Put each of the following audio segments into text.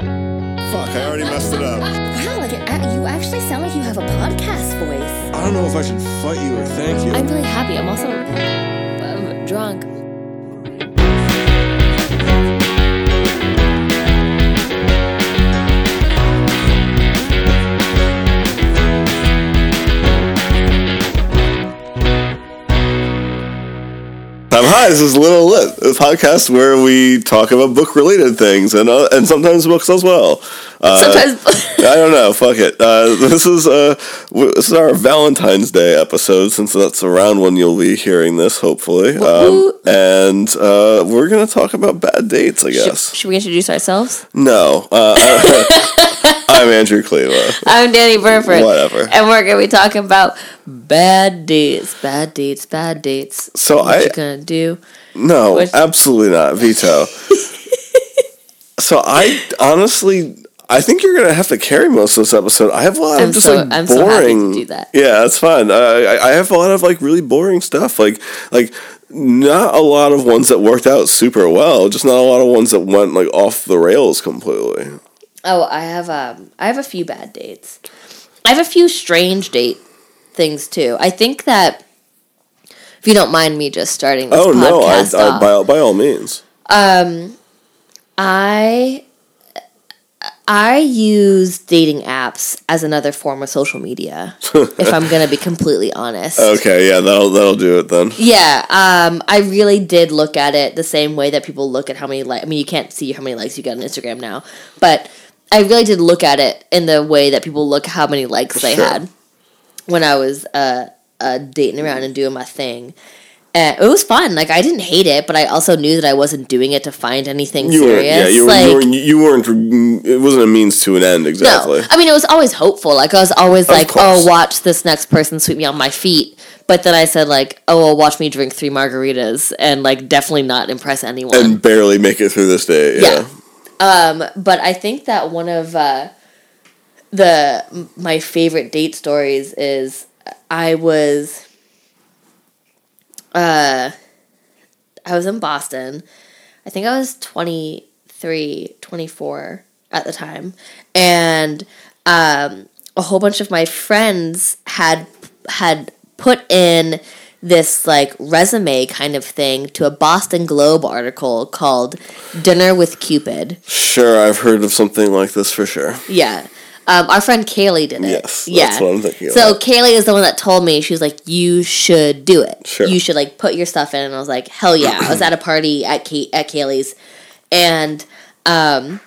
Fuck, I already messed it up. Wow, like it, uh, you actually sound like you have a podcast voice. I don't know if I should fight you or thank you. I'm really happy. I'm also um, drunk. Hi, this is Little Lit, a podcast where we talk about book related things and uh, and sometimes books as well. Uh, Sometimes I don't know. Fuck it. Uh, this is uh, this is our Valentine's Day episode, since that's around when you'll be hearing this, hopefully. Um, and uh, we're gonna talk about bad dates, I should, guess. should we introduce ourselves? No, uh, I'm Andrew Cleva. I'm Danny Burford. Whatever. And we're gonna be talking about bad dates, bad dates, bad dates. So what I- you gonna do? No, absolutely not. Veto. so I honestly, I think you're gonna have to carry most of this episode. I have a lot I'm of just so- like I'm so boring. do that. Yeah, that's fine. I, I have a lot of like really boring stuff. Like like not a lot of ones that worked out super well. Just not a lot of ones that went like off the rails completely. Oh, I have um, I have a few bad dates. I have a few strange date things too. I think that if you don't mind me just starting this Oh no, I, podcast I off, by all- by all means. um, I I use dating apps as another form of social media. if I'm gonna be completely honest. Okay, yeah, that'll that'll do it then. Yeah, um, I really did look at it the same way that people look at how many like. I mean, you can't see how many likes you get on Instagram now, but I really did look at it in the way that people look how many likes they Sure. had when I was uh, uh, dating around and doing my thing. It was fun. Like I didn't hate it, but I also knew that I wasn't doing it to find anything You serious. yeah, you, were, like, you, weren't, you weren't. It wasn't a means to an end exactly. no, I mean it was always hopeful. Like I was always like, course. "Oh, watch this next person sweep me on my feet." But then I said like, "Oh, well, watch me drink three margaritas and like definitely not impress anyone." and barely make it through this day. Yeah. Yeah. Um, but I think that one of uh, the my favorite date stories is I was uh I was in Boston. I think I was 23, 24 at the time. And um, a whole bunch of my friends had had put in this like resume kind of thing to a Boston Globe article called Dinner with Cupid. Sure, I've heard of something like this for sure. Yeah. Um, our friend Kaylee did it. Yes, yeah. that's what I'm thinking. So Kaylee is the one that told me she was like, "You should do it. Sure. You should like put your stuff in." And I was like, "Hell yeah!" I was at a party at Kay- at Kaylee's, and um,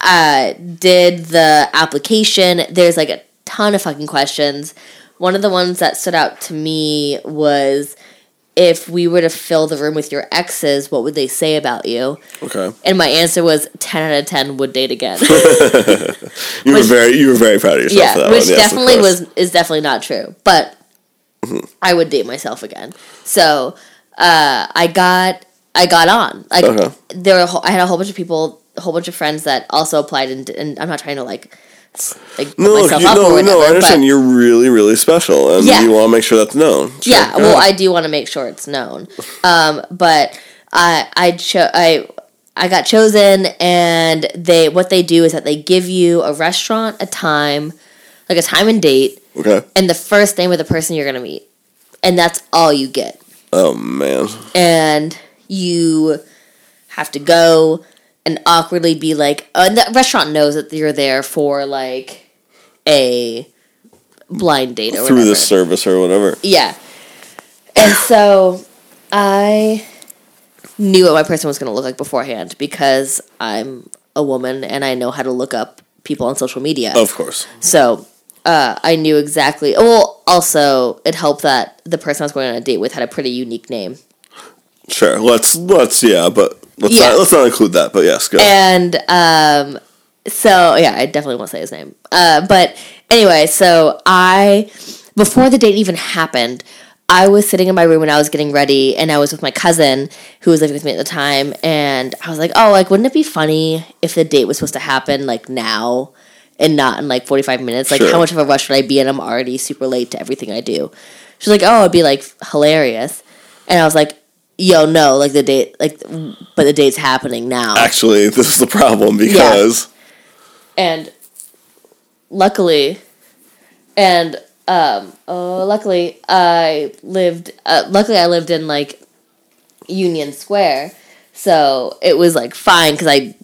I did the application. There's like a ton of fucking questions. One of the ones that stood out to me was if we were to fill the room with your exes, what would they say about you? Okay, And my answer was 10 out of 10 would date again. you were very you were very proud of yourself yeah, for that which. Yes, definitely was is definitely not true. But Mm-hmm. I would date myself again. So uh, I got I got on. Like Okay. there were a whole, I had a whole bunch of people, a whole bunch of friends that also applied, and, and I'm not trying to like like No, myself you, up or no, whatever. no. I understand. You're really, really special, and Yeah. you want to make sure that's known. Sure, yeah, well. I do want to make sure it's known. Um, but I I cho- I I got chosen, and they what they do is that they give you a restaurant, a time, like a time and date, okay. and the first name of the person you're gonna meet, and that's all you get. Oh man, And you have to go and awkwardly be like, uh, and the restaurant knows that you're there for like a blind date or through whatever. this service or whatever. Yeah. And so I knew what my person was going to look like beforehand because I'm a woman and I know how to look up people on social media. Of course. So uh, I knew exactly. Well, also, it helped that the person I was going on a date with had a pretty unique name. Sure. Let's let's yeah, but let's Yeah. not let's not include that. But yes, go. And um, so, yeah, I definitely won't say his name. Uh, but anyway, so I, before the date even happened, I was sitting in my room and I was getting ready, and I was with my cousin who was living with me at the time, and I was like, "Oh, like, wouldn't it be funny if the date was supposed to happen like now, and not in like forty five minutes? Like, Sure. how much of a rush would I be? And I'm already super late to everything I do." She's like, "Oh, it'd be like hilarious," and I was like, "Yo, no, like the date, like, but the date's happening now." Actually, this is the problem because and luckily, and um, oh, luckily I lived. Uh, luckily, I lived in like Union Square, so it was like fine because I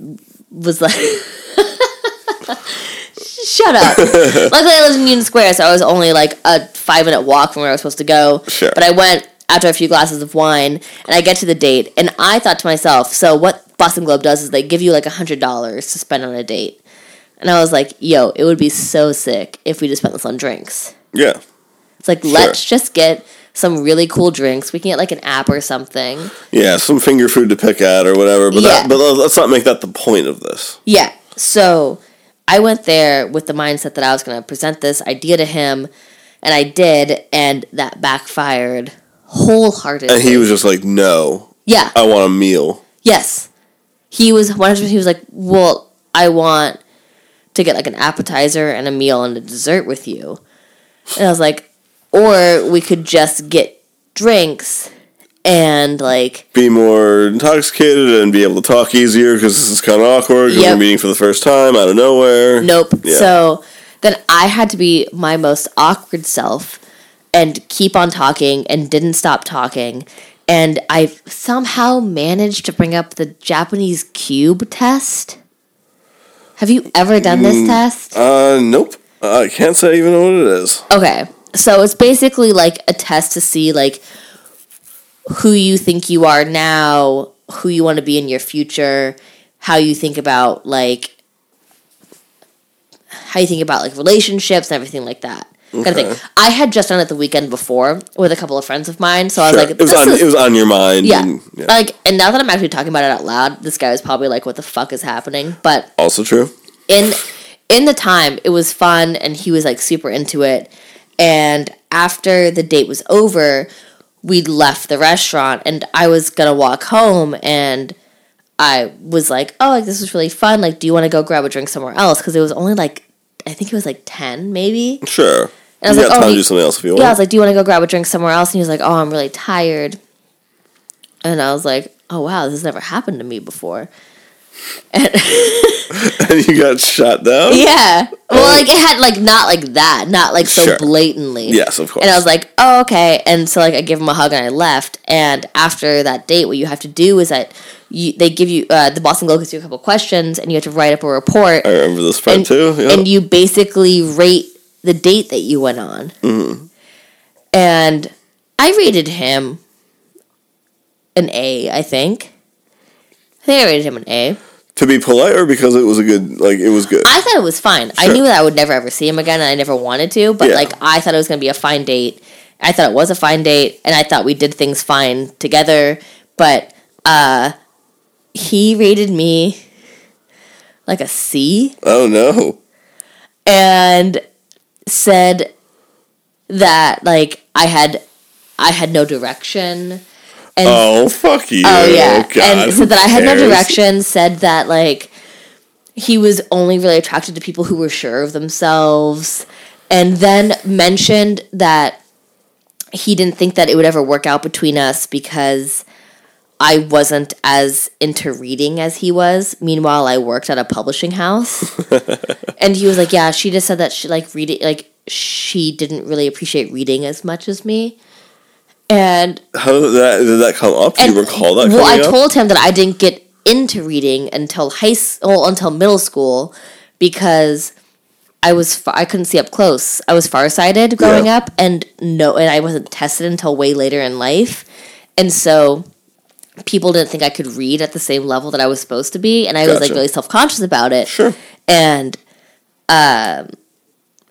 was like. Shut up. Luckily, I lived in Union Square, so I was only like a five minute walk from where I was supposed to go. Sure. But I went after a few glasses of wine, and I get to the date, and I thought to myself, so what Boston Globe does is they give you like a hundred dollars to spend on a date, and I was like, yo, it would be so sick if we just spent this on drinks. Yeah. It's like let's just get some really cool drinks. We can get like an app or something. Yeah, some finger food to pick at or whatever. But Yeah. that, but let's not make that the point of this. Yeah. So I went there with the mindset that I was going to present this idea to him, and I did, and that backfired wholeheartedly. And he was just like, "No, yeah. I want a meal." Yes. He was 100 he was like, "Well, I want to get like an appetizer and a meal and a dessert with you." And I was like, "Or we could just get drinks and like Be more intoxicated and be able to talk easier because this is kind of awkward. Because Yep. we're meeting for the first time out of nowhere. nope." Yeah. So then I had to be my most awkward self and keep on talking and didn't stop talking. And I somehow managed to bring up the Japanese cube test. Have you ever done this test? Uh, nope. I can't say I even know what it is. Okay. So it's basically like a test to see like who you think you are now, who you want to be in your future, how you think about like how you think about like relationships and everything like that. Kind of thing. I had just done it the weekend before with a couple of friends of mine, so I was Sure. like, it was on. is- It was on your mind. yeah. and- yeah. Like, and now that I'm actually talking about it out loud, this guy was probably like, "What the fuck is happening?" But also true. in in the time it was fun and he was like super into it and after the date was over we left the restaurant and i was gonna walk home and i was like oh like this was really fun like do you want to go grab a drink somewhere else because it was only like i think it was like 10 maybe Sure. And I was you like, got oh, time to do something else if you want. yeah i was like do you want to go grab a drink somewhere else and he was like oh i'm really tired and i was like oh wow this has never happened to me before and you got shot down. Yeah. Well, like it had like not like that, not like so Sure. blatantly. Yes, of course. And I was like, oh, okay. And so like I gave him a hug and I left. And after that date, what you have to do is that you they give you uh, the Boston Globe gives you a couple questions and you have to write up a report. I remember this part and, too. Yeah. and you basically rate the date that you went on. Mm-hmm. And I rated him an A, I think. I think I rated him an A. to be polite or because it was a good, like it was good. I thought it was fine. I knew that I would never ever see him again, and I never wanted to. But Yeah. like, I thought it was gonna be a fine date. I thought it was a fine date, and I thought we did things fine together. But uh, he rated me like a C, oh no. and said that like I had I had no direction. And Oh fuck you. Oh yeah, God, and said that I had no direction. Said that like he was only really attracted to people who were sure of themselves, and then mentioned that he didn't think that it would ever work out between us because I wasn't as into reading as he was. Meanwhile, I worked at a publishing house, and he was like, "Yeah, she just said that she like reading like." She didn't really appreciate reading as much as me, and How did that did that come up? Do you recall that? well, I up? told him that I didn't get into reading until high school, until middle school, because I was I couldn't see up close. I was farsighted growing Yeah. up, and no, and I wasn't tested until way later in life, and so people didn't think I could read at the same level that I was supposed to be, and I was like really self conscious about it. Sure. and um,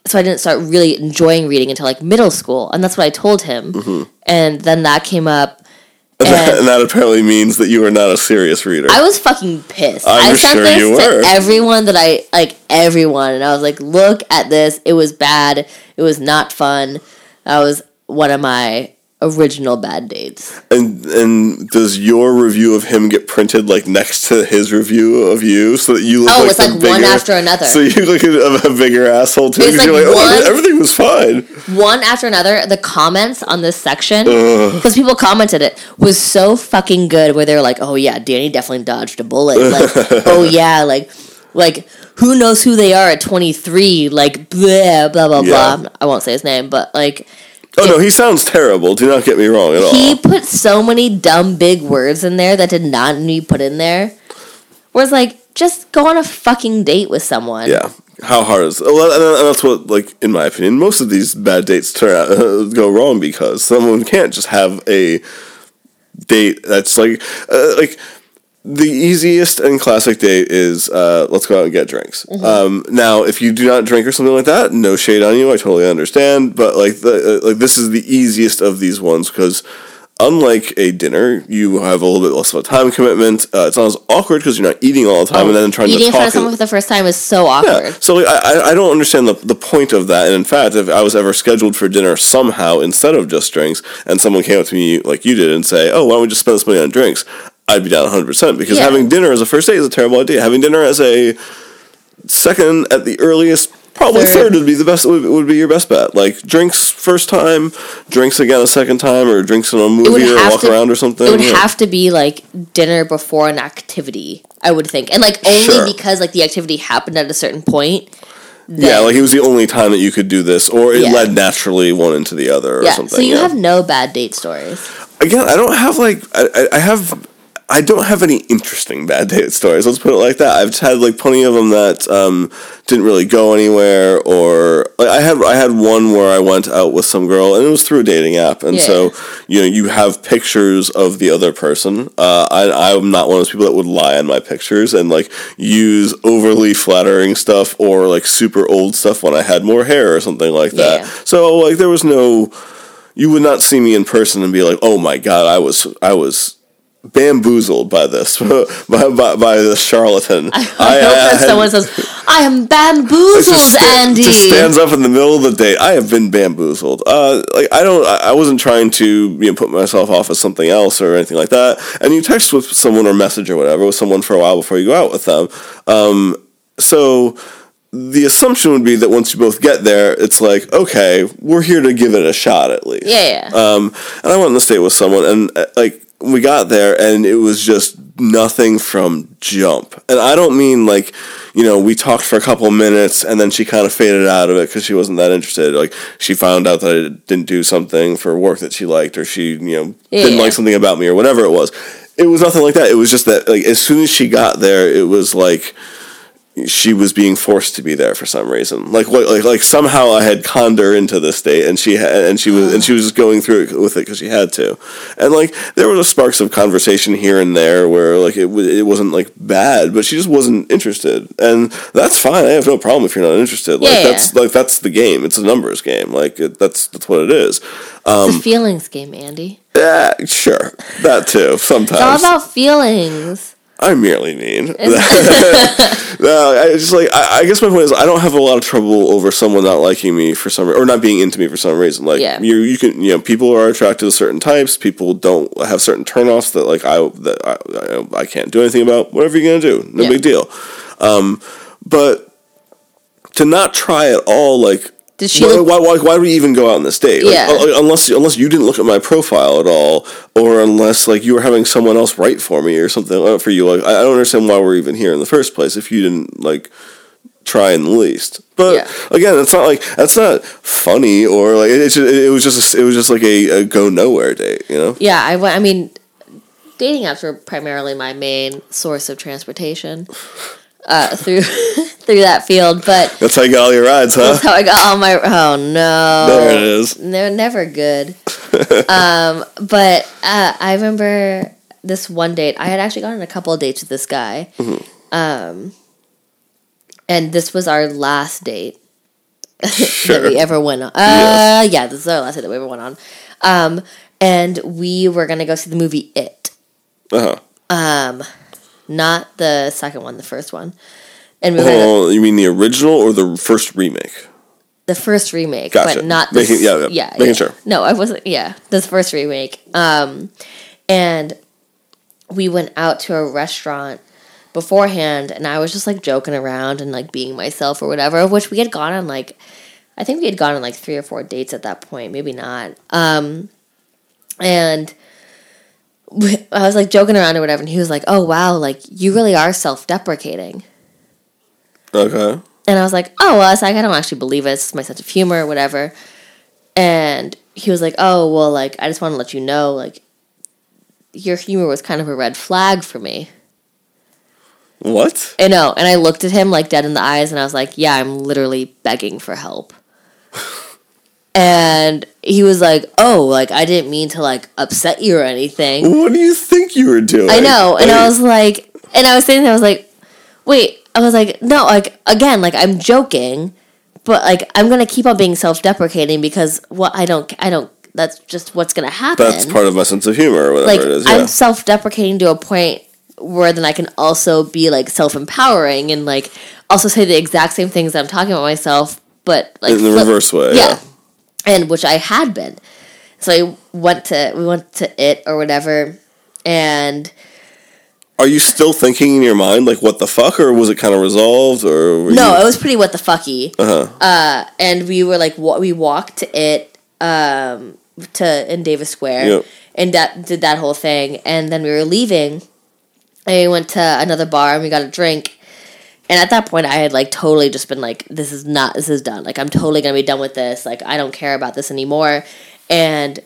so I didn't start really enjoying reading until like middle school, and that's what I told him, Mm-hmm. and then that came up. And, And- that apparently means that you are not a serious reader. I was fucking pissed. I'm I sent sure this you were. to everyone that I like everyone and I was like, look at this. It was bad. It was not fun. That was one of my original bad dates. and and does your review of him get printed like next to his review of you so that you look Oh, like it's like one bigger- after another. So you look like a, a bigger asshole too It's you're like oh, one- everything was fine. One after another, the comments on this section, because people commented it, was so fucking good where they were like, oh yeah, Danny definitely dodged a bullet. Like, oh yeah, like, like, who knows who they are at 23? Like, blah, blah, blah, Yeah. blah. I won't say his name, but like, Oh no, he sounds terrible. Do not get me wrong at all. he put so many dumb big words in there that did not need to be put in there. Whereas, like, just go on a fucking date with someone. Yeah. How hard is well, that's what like in my opinion most of these bad dates turn out go wrong because someone can't just have a date that's like uh, like the easiest and classic date is uh, let's go out and get drinks. Mm-hmm. Um, now, if you do not drink or something like that, no shade on you. I totally understand, but like the uh, like this is the easiest of these ones because unlike a dinner, you have a little bit less of a time commitment. Uh, it's not as awkward because you're not eating all the time and then trying Eating to in front talk. of someone for the first time is so awkward. Yeah. So like, I, I- I don't understand the, the point of that. And in fact, if I was ever scheduled for dinner somehow instead of just drinks, and someone came up to me like you did and say, "Oh, why don't we just spend this money on drinks?" I'd be down 100 percent because Yeah. having dinner as a first date is a terrible idea. Having dinner as a second at the earliest. Probably Third. third would be the best. Would, would be your best bet. Like drinks first time, drinks again a second time, or drinks in a movie or walk to, around or something. It would Yeah. have to be like dinner before an activity, I would think. And like only Sure. because like the activity happened at a certain point. yeah, like it was the only time that you could do this, or it Yeah. led naturally one into the other, or yeah. something. So you yeah. have no bad date stories. again, I don't have like I- I have I don't have any interesting bad date stories. Let's put it like that. I've had like plenty of them that um, didn't really go anywhere, or like, I had I had one where I went out with some girl and it was through a dating app, and Yeah. so you know you have pictures of the other person. Uh, I I'm not one of those people that would lie on my pictures and like use overly flattering stuff or like super old stuff when I had more hair or something like that. Yeah. So like there was no you would not see me in person and be like, "Oh my god, I was I was bamboozled by this by by, by this charlatan." I, hope that had- someone says, "I am bamboozled, sta- Andy." just stands up in the middle of the date. I have been bamboozled. Uh, like I don't. I I wasn't trying to you know put myself off as something else or anything like that. And you text with someone or message or whatever with someone for a while before you go out with them. Um, so the assumption would be that once you both get there, it's like okay, we're here to give it a shot at least. yeah, yeah. Um, and I went on this date with someone, and uh, like we got there, and it was just nothing from jump. And I don't mean like, you know, we talked for a couple minutes, and then she kind of faded out of it because she wasn't that interested. Like she found out that I didn't do something for work that she liked, or she, you know, didn't like something about me, or whatever it was. It was nothing like that. It was just that, like, as soon as she got there, it was like she was being forced to be there for some reason. Like what? Like like somehow I had conned her into this date, and she had, and she was and she was just going through it with it because she had to. And like there were sparks of conversation here and there where like it it wasn't like bad, but she just wasn't interested, and that's fine. I have no problem if you're not interested. Like Yeah, yeah. that's like that's the game. It's a numbers game. Like it, that's that's what it is. Um, it's a feelings game, Andy. Yeah, sure, that too. Sometimes It's all about feelings. I'm merely mean. no, I just like I, I guess my point is I don't have a lot of trouble over someone not liking me for some or not being into me for some reason. Like Yeah. you, you can you know people are attracted to certain types. People don't have certain turnoffs that like I that I, I, I can't do anything about. Whatever you're gonna do, no Yeah. big deal. Um, but to not try at all, like. Did she why, look- why, why, why would we even go out on this date? Like, Yeah. uh, unless unless you didn't look at my profile at all, or unless like you were having someone else write for me or something uh, for you. Like I I don't understand why we're even here in the first place if you didn't like try in the least. But Yeah. again, it's not like that's not funny or like it, it was just it was just like a, a go nowhere date, you know? Yeah, I, went- I mean, dating apps were primarily my main source of transportation uh, through through that field, but That's how you got all your rides, huh? that's how I got all my. Oh no, There it is. They're never good. um, but uh, I remember this one date. I had actually gone on a couple of dates with this guy, Mm-hmm. um, and this was our last date that we ever went on. Uh, Yes. yeah, this is our last date that we ever went on. Um, and we were gonna go see the movie It. Uh huh. Um, not the second one, the first one. And we were gonna Oh, you mean the original or the first remake? the first remake, Gotcha. but not the Making- yeah, yeah, yeah, making yeah. sure. No, I wasn't. Yeah, the first remake. Um, and we went out to a restaurant beforehand, and I was just like joking around and like being myself or whatever. Which we had gone on like, I think we had gone on like three or four dates at that point, maybe not. Um, and. I was like joking around or whatever, and he was like, "Oh wow, like you really are self-deprecating." Okay. And I was like, oh, well, it's like, I don't actually believe it. It's my sense of humor, or whatever. And he was like, oh, well, like, I just want to let you know, like, your humor was kind of a red flag for me. What? I know. And I looked at him, like, dead in the eyes, and I was like, yeah, I'm literally begging for help. and he was like, oh, like, I didn't mean to, like, upset you or anything. What do you think you were doing? I know. And I was like, and I was sitting there, I was like, wait, I was like, no, like, again, like, I'm joking, but, like, I'm going to keep on being self deprecating because what I don't, I don't, that's just what's going to happen. that's part of my sense of humor or whatever like, it is. Yeah. I'm self deprecating to a point where then I can also be, like, self empowering and, like, also say the exact same things that I'm talking about myself, but, like, In the flip- reverse way. yeah. And which I had been. So I went to, we went to it or whatever, and. Are you still thinking in your mind like what the fuck, or was it kind of resolved, or No, You, it was pretty what the fucky. uh-huh. Uh, and we were like, wa- we walked to it um, to in Davis Square, Yep. and that did that whole thing. And then we were leaving, and we went to another bar and we got a drink. And at that point, I had like totally just been like, this is not, this is done. Like, I'm totally gonna be done with this. Like, I don't care about this anymore. And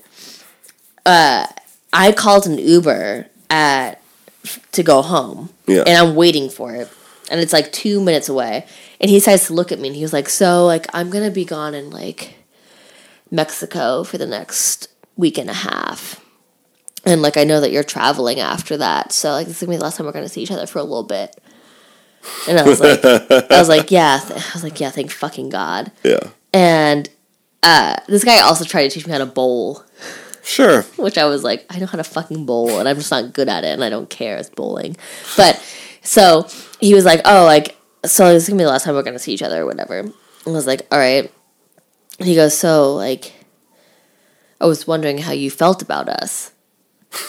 uh, I called an Uber at to go home Yeah. and I'm waiting for it. And it's like two minutes away. And he decides to look at me and he was like, So, like, I'm going to be gone in like Mexico for the next week and a half. And like, I know that you're traveling after that. So, like, this is going to be the last time we're going to see each other for a little bit. And I was like, I was like, yeah. I was like, yeah, thank fucking God. yeah, And uh, this guy also tried to teach me how to bowl sure. which I was like, I know how to fucking bowl, and I'm just not good at it, and I don't care. It's bowling, but so he was like, oh, like so this is gonna be the last time we're gonna see each other or whatever. And I was like, all right. And he goes, so like, I was wondering how you felt about us.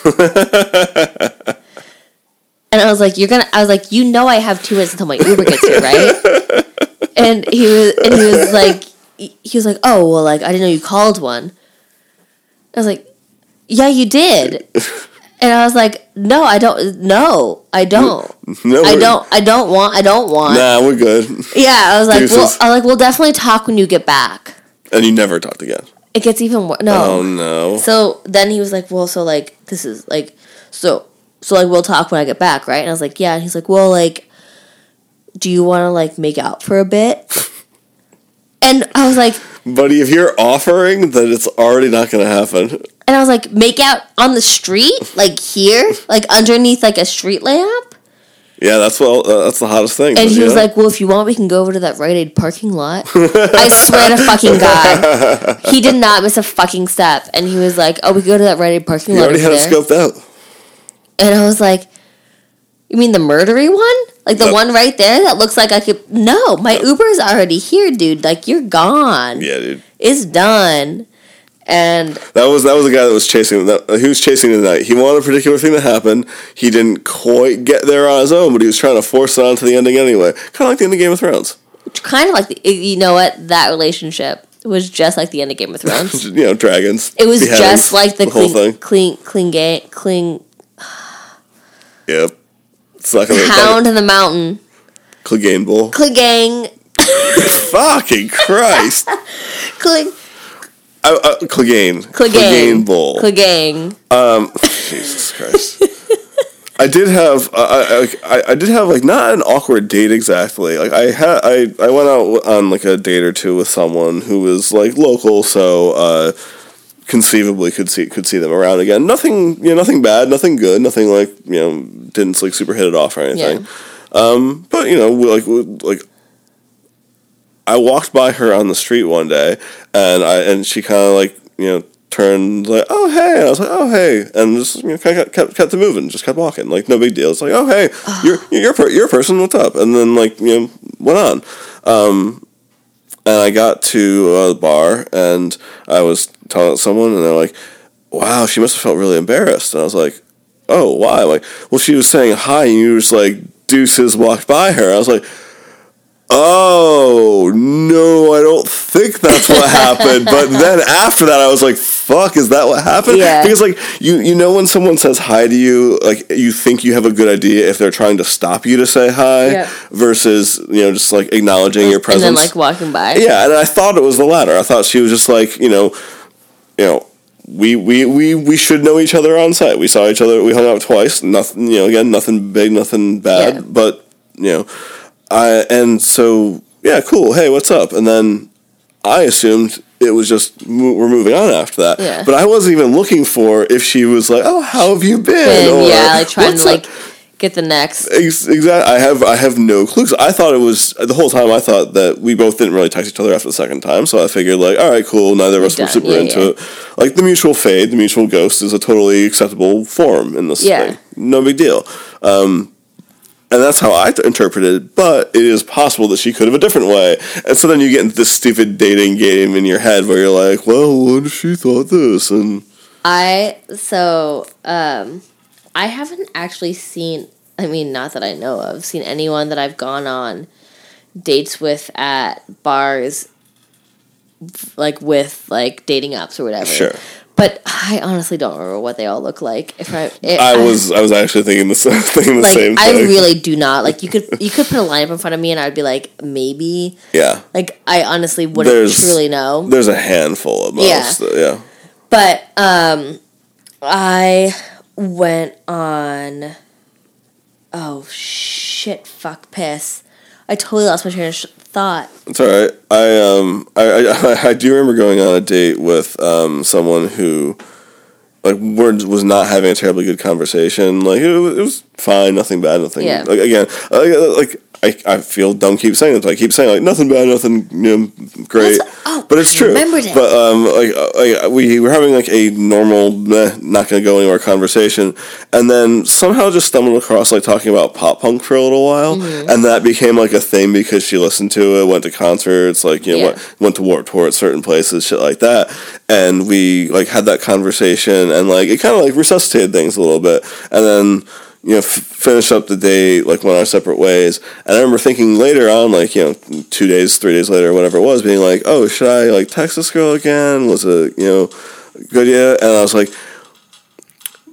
and I was like, you're gonna. I was like, you know, I have two minutes until my Uber gets here, right? and he was, and he was like, he was like, oh, well, like I didn't know you called one. I was like, yeah, you did. And I was like, no, I don't. No, I don't. No, I don't. I don't want. I don't want. Nah, we're good. Yeah, I was like, well, I was like, we'll definitely talk when you get back. And you never talked again. It gets even worse. No. Oh no. So then he was like, well, so like this is like, so so like we'll talk when I get back, right? And I was like, yeah. And he's like, well, like, do you want to like make out for a bit? And I was like, Buddy, if you're offering, then it's already not going to happen. and I was like, make out on the street, like here, like underneath like a street lamp. Yeah, that's well, uh, that's the hottest thing. And he was know? like, "Well, if you want, we can go over to that Rite Aid parking lot." I swear to fucking God, he did not miss a fucking step. And he was like, "Oh, we go to that Rite Aid parking "You lot already had it there." scoped out." And I was like, "You mean the murdery one? Like the one right there that looks like I could?" No, my Uber is already here, dude. Like you're gone. Yeah, dude. It's done. And That was that was the guy that was chasing. That, he was chasing the night. He wanted a particular thing to happen. He didn't quite get there on his own, but he was trying to force it on to the ending anyway. Kind of like the end of Game of Thrones. kind of like the, you know what that relationship was just like the end of Game of Thrones. You know, dragons. It was just like the, whole clean, thing. clean, clean, gang, clean Yep. It's like a hound in the mountain. Clegane Bowl. Clegane, Fucking Christ. Cleg, uh, uh, Clegane. Clegane, Bowl. Clegane. Jesus Christ. I did have uh, I, I I did have like not an awkward date exactly. Like I had I, I went out on like a date or two with someone who was like local, so uh, conceivably could see could see them around again. Nothing you know, nothing bad, nothing good, nothing like you know didn't like super hit it off or anything. Um, but you know we, like like I walked by her on the street one day, and I and she kind of like you know turned like oh hey, and I was like oh hey, and just you know kind of kept kept it moving, just kept walking, like no big deal. It's like oh hey, you're you're a per- you're a person, what's up? And then like you know went on, um, and I got to uh, the bar and I was telling someone, and they're like, wow, she must have felt really embarrassed, and I was like. Oh, why? I'm like, well, she was saying hi, and you just like deuces walked by her. I was like, Oh no, I don't think that's what happened. But then after that, I was like, "Fuck!" is that what happened Yeah. because like you you know when someone says hi to you like you think you have a good idea if they're trying to stop you to say hi Yeah. versus you know just like acknowledging your and presence then like walking by. yeah and i thought it was the latter i thought she was just like you know you know we, we, we, we should know each other on sight. We saw each other. We hung out twice. Nothing, you know. Again, nothing big, nothing bad. Yeah. But you know, I and so yeah, cool. Hey, what's up? And then I assumed it was just we're moving on after that. Yeah. But I wasn't even looking for if she was like, oh, how have you been? And Or, yeah, like trying "What's to up?" like get the next. Exactly. I have I have no clue. 'cause I thought it was the whole time. I thought that we both didn't really text each other after the second time. So I figured like, all right, cool. Neither of us were super Yeah, into yeah. it. Like the mutual fade, the mutual ghost is a totally acceptable form in this Yeah. thing. No big deal. Um, and that's how I t- interpreted it. But it is possible that she could have a different way. And so then you get into this stupid dating game in your head where you're like, well, what if she thought this? And I so um, I haven't actually seen. I mean, not that I know of, seen anyone that I've gone on dates with at bars, like with like dating apps or whatever. Sure. But I honestly don't remember what they all look like. If I, if I was I was actually thinking the same, thinking the like, same I really do not like. You could you could put a lineup in front of me, and I'd be like, maybe. yeah. Like I honestly wouldn't There's- truly know. There's a handful of Yeah. most. Yeah. But um I went on oh shit fuck piss. I totally lost my train of thought. It's all right. I um I, I I do remember going on a date with um someone who like were, was not having a terribly good conversation. Like it it was fine, nothing bad, nothing. Yeah. Like again, like I, I feel dumb keep saying it. But I keep saying like nothing bad, nothing you know great. Oh, but it's I true. But um like, like we were having like a normal not gonna go anywhere conversation, and then somehow just stumbled across like talking about pop punk for a little while, Mm-hmm. and that became like a thing because she listened to it, went to concerts, like you know Yeah. went, went to Warped Tour at certain places, shit like that, and we like had that conversation, and like it kind of like resuscitated things a little bit, and then you know f- finished up the day like went our separate ways, and I remember thinking later on, like you know two days, three days later, whatever it was, being like, oh, should I like text this girl again? Was it you know good yet? And I was like.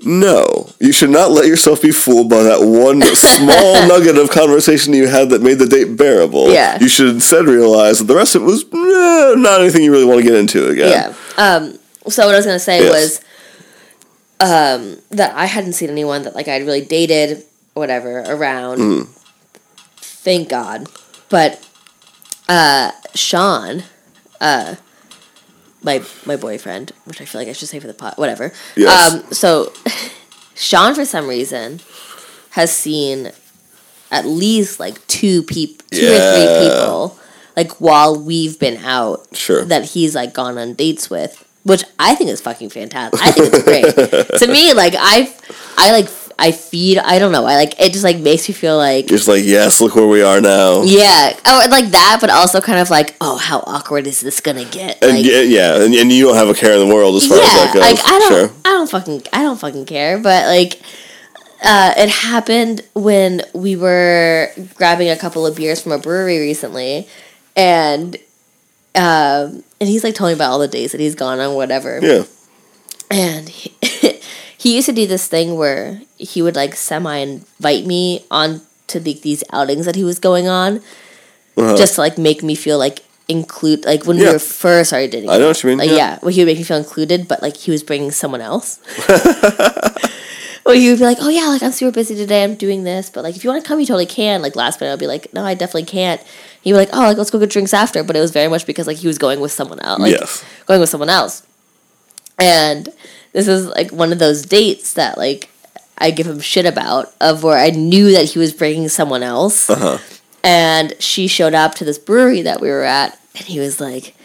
No, you should not let yourself be fooled by that one small nugget of conversation you had that made the date bearable. Yeah. You should instead realize that the rest of it was eh, not anything you really want to get into again. Yeah. Um so what I was going to say Yes. was um that I hadn't seen anyone that like I'd really dated whatever around. Mm. Thank God. But uh Sean uh my my boyfriend, which I feel like I should say for the pot, whatever. Yes. Um, so Sean, for some reason, has seen at least like two people, two or three people, like while we've been out, Sure. that he's like gone on dates with, which I think is fucking fantastic. I think it's great. to me, like I, I like I feed. I don't know. I like it. Just like makes me feel like just like, yes, look where we are now. yeah, oh, like that, but also kind of like, oh, how awkward is this gonna get? And Like, yeah, yeah, and, and you don't have a care in the world as far as that goes. like I don't, Sure. I don't fucking, I don't fucking care. But like, uh, it happened when we were grabbing a couple of beers from a brewery recently, and um, and he's like telling me about all the days that he's gone on, whatever. Yeah. And he, he used to do this thing where he would like semi invite me on to the, these outings that he was going on, Uh-huh. just to like make me feel like include like when we were first started dating. I know what you mean. Like, yeah. yeah. well, he would make me feel included, but like he was bringing someone else. Or would be like, "Oh yeah, like I'm super busy today. I'm doing this, but like if you want to come, you totally can." Like last minute, I'd be like, "No, I definitely can't." He'd be like, "Oh, like let's go get drinks after," but it was very much because like he was going with someone else, like Yes. going with someone else. And this is like one of those dates that like I give him shit about of where I knew that he was bringing someone else, Uh-huh. and she showed up to this brewery that we were at, and he was like,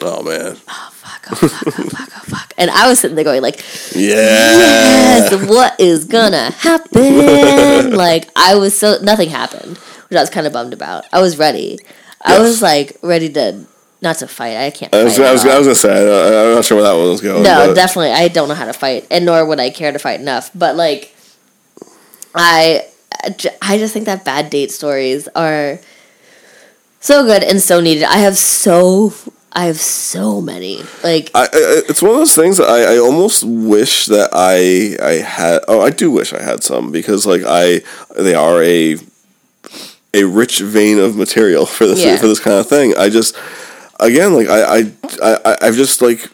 Oh man. "Oh fuck, oh fuck, oh fuck, oh fuck," and I was sitting there going like, Yeah. yes, what is gonna happen? like I was so nothing happened, which I was kind of bummed about. I was ready. I was like ready to not to fight. I can't. I was, I, was. I was gonna say I, I'm not sure where that one was going. no, but- definitely. I don't know how to fight, and nor would I care to fight enough. But like, I, I just think that bad date stories are so good and so needed. I have so I have so many. Like I, I, it's one of those things that I, I almost wish that I I had. Oh, I do wish I had some because like I they are a a rich vein of material for this Yeah. for this kind of thing. I just again like I I, I I've just like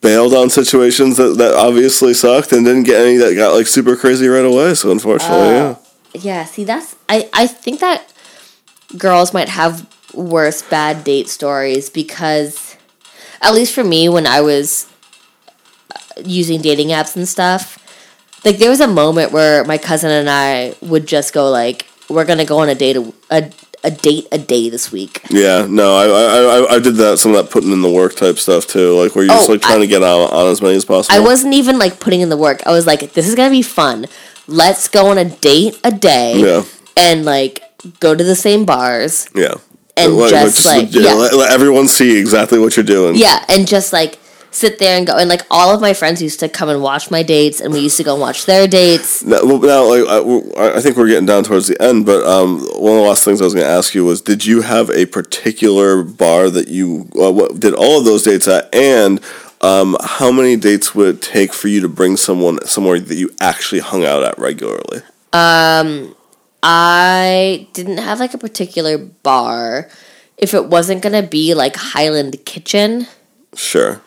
bailed on situations that, that obviously sucked and didn't get any that got like super crazy right away. So unfortunately, Oh. yeah. yeah, see that's I I think that girls might have worse bad date stories because at least for me when I was uh, using dating apps and stuff, like there was a moment where my cousin and I would just go like we're to go on a date a, a, a date a day this week. Yeah, no, I, I I I did that some of that putting in the work type stuff too, like where you're just Oh, like trying I- to get on, on as many as possible. I wasn't even like putting in the work. I was like, this is gonna be fun. Let's go on a date a day Yeah. and like go to the same bars. Yeah. And just, like, yeah, yeah. let, let everyone see exactly what you're doing. Yeah, and just like sit there and go. And like all of my friends used to come and watch my dates, and we used to go and watch their dates. Now, now like I, I think we're getting down towards the end, but um, one of the last things I was going to ask you was, did you have a particular bar that you uh, what, did all of those dates at, and um, how many dates would it take for you to bring someone somewhere that you actually hung out at regularly? I didn't have like a particular bar. If it wasn't gonna be like Highland Kitchen, Sure.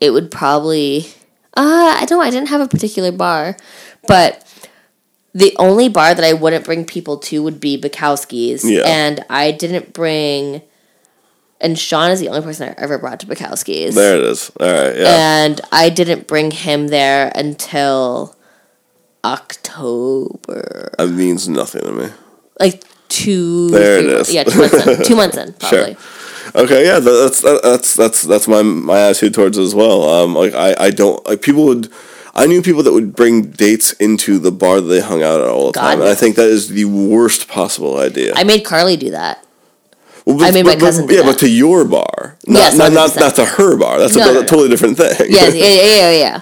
it would probably uh I don't I didn't have a particular bar. But the only bar that I wouldn't bring people to would be Bukowski's. Yeah. And I didn't bring and Sean is the only person I ever brought to Bukowski's. There it is. All right. Yeah. And I didn't bring him there until October. that means nothing to me. Like two There it three- is. Yeah, two months in. Two months in, probably. Okay, yeah, that's that's that's that's my my attitude towards it as well. Um, like I I don't like people would. I knew people that would bring dates into the bar that they hung out at all the God, time, and I think that is the worst possible idea. I made Carly do that. Well, I made my cousin do yeah, that. but to your bar, not Yes, not, not 100%. not to her bar. That's No, a, no, no. totally different thing. Yeah, yeah, yeah, yeah, yeah.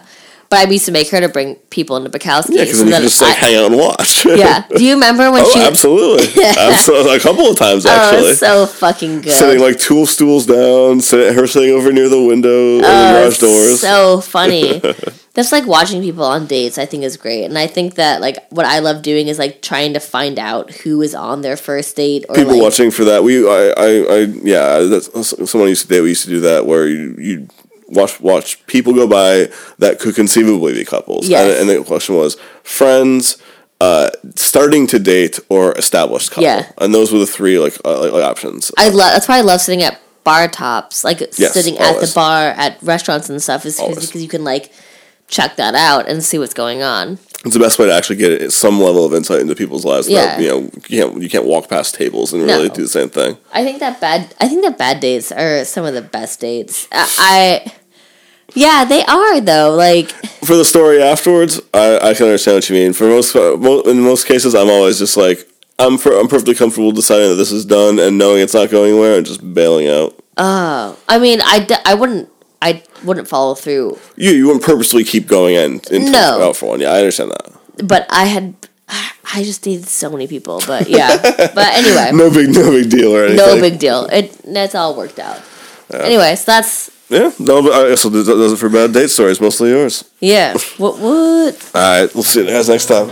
But I used to make her to bring people into Bukowski's. yeah, because so you just like I- hang out and watch. yeah. Do you remember when oh, she? absolutely, absolutely, a couple of times actually. Oh, actually. so fucking good. Sitting like two stools down, sit, her sitting over near the window, or the Oh, garage doors. So funny. That's like watching people on dates. I think is great, and I think that like what I love doing is like trying to find out who is on their first date or people like, watching for that. We, I, I, I yeah. That's someone used to do. We used to do that where you, you watch watch people go by that could conceivably be couples. Yes. And, and the question was friends, uh, starting to date or established couple. Yeah. And those were the three like uh, like, like options. I love. That's why I love sitting at bar tops, like Yes, sitting at the bar at restaurants and stuff, is because you can like check that out and see what's going on. It's the best way to actually get some level of insight into people's lives. Yeah. Without, you know, you can't you can't walk past tables and No. really do the same thing. I think that bad. I think that bad dates are some of the best dates. I, I yeah, they are though. Like for the story afterwards, I, I can understand what you mean. For most, uh, in most cases, I'm always just like, I'm for, I'm perfectly comfortable deciding that this is done and knowing it's not going anywhere and just bailing out. oh, I mean, I, d- I wouldn't I wouldn't follow through, You you wouldn't purposely keep going in into No. out for one. Yeah, I understand that. but I had I just dated so many people. But yeah, but anyway, No big no big deal or anything. no big deal. It that's all worked out. Anyway, so that's Yeah, no, but I guess that does it for bad date stories. Mostly yours. yeah. What what? All right, we'll see you guys next time.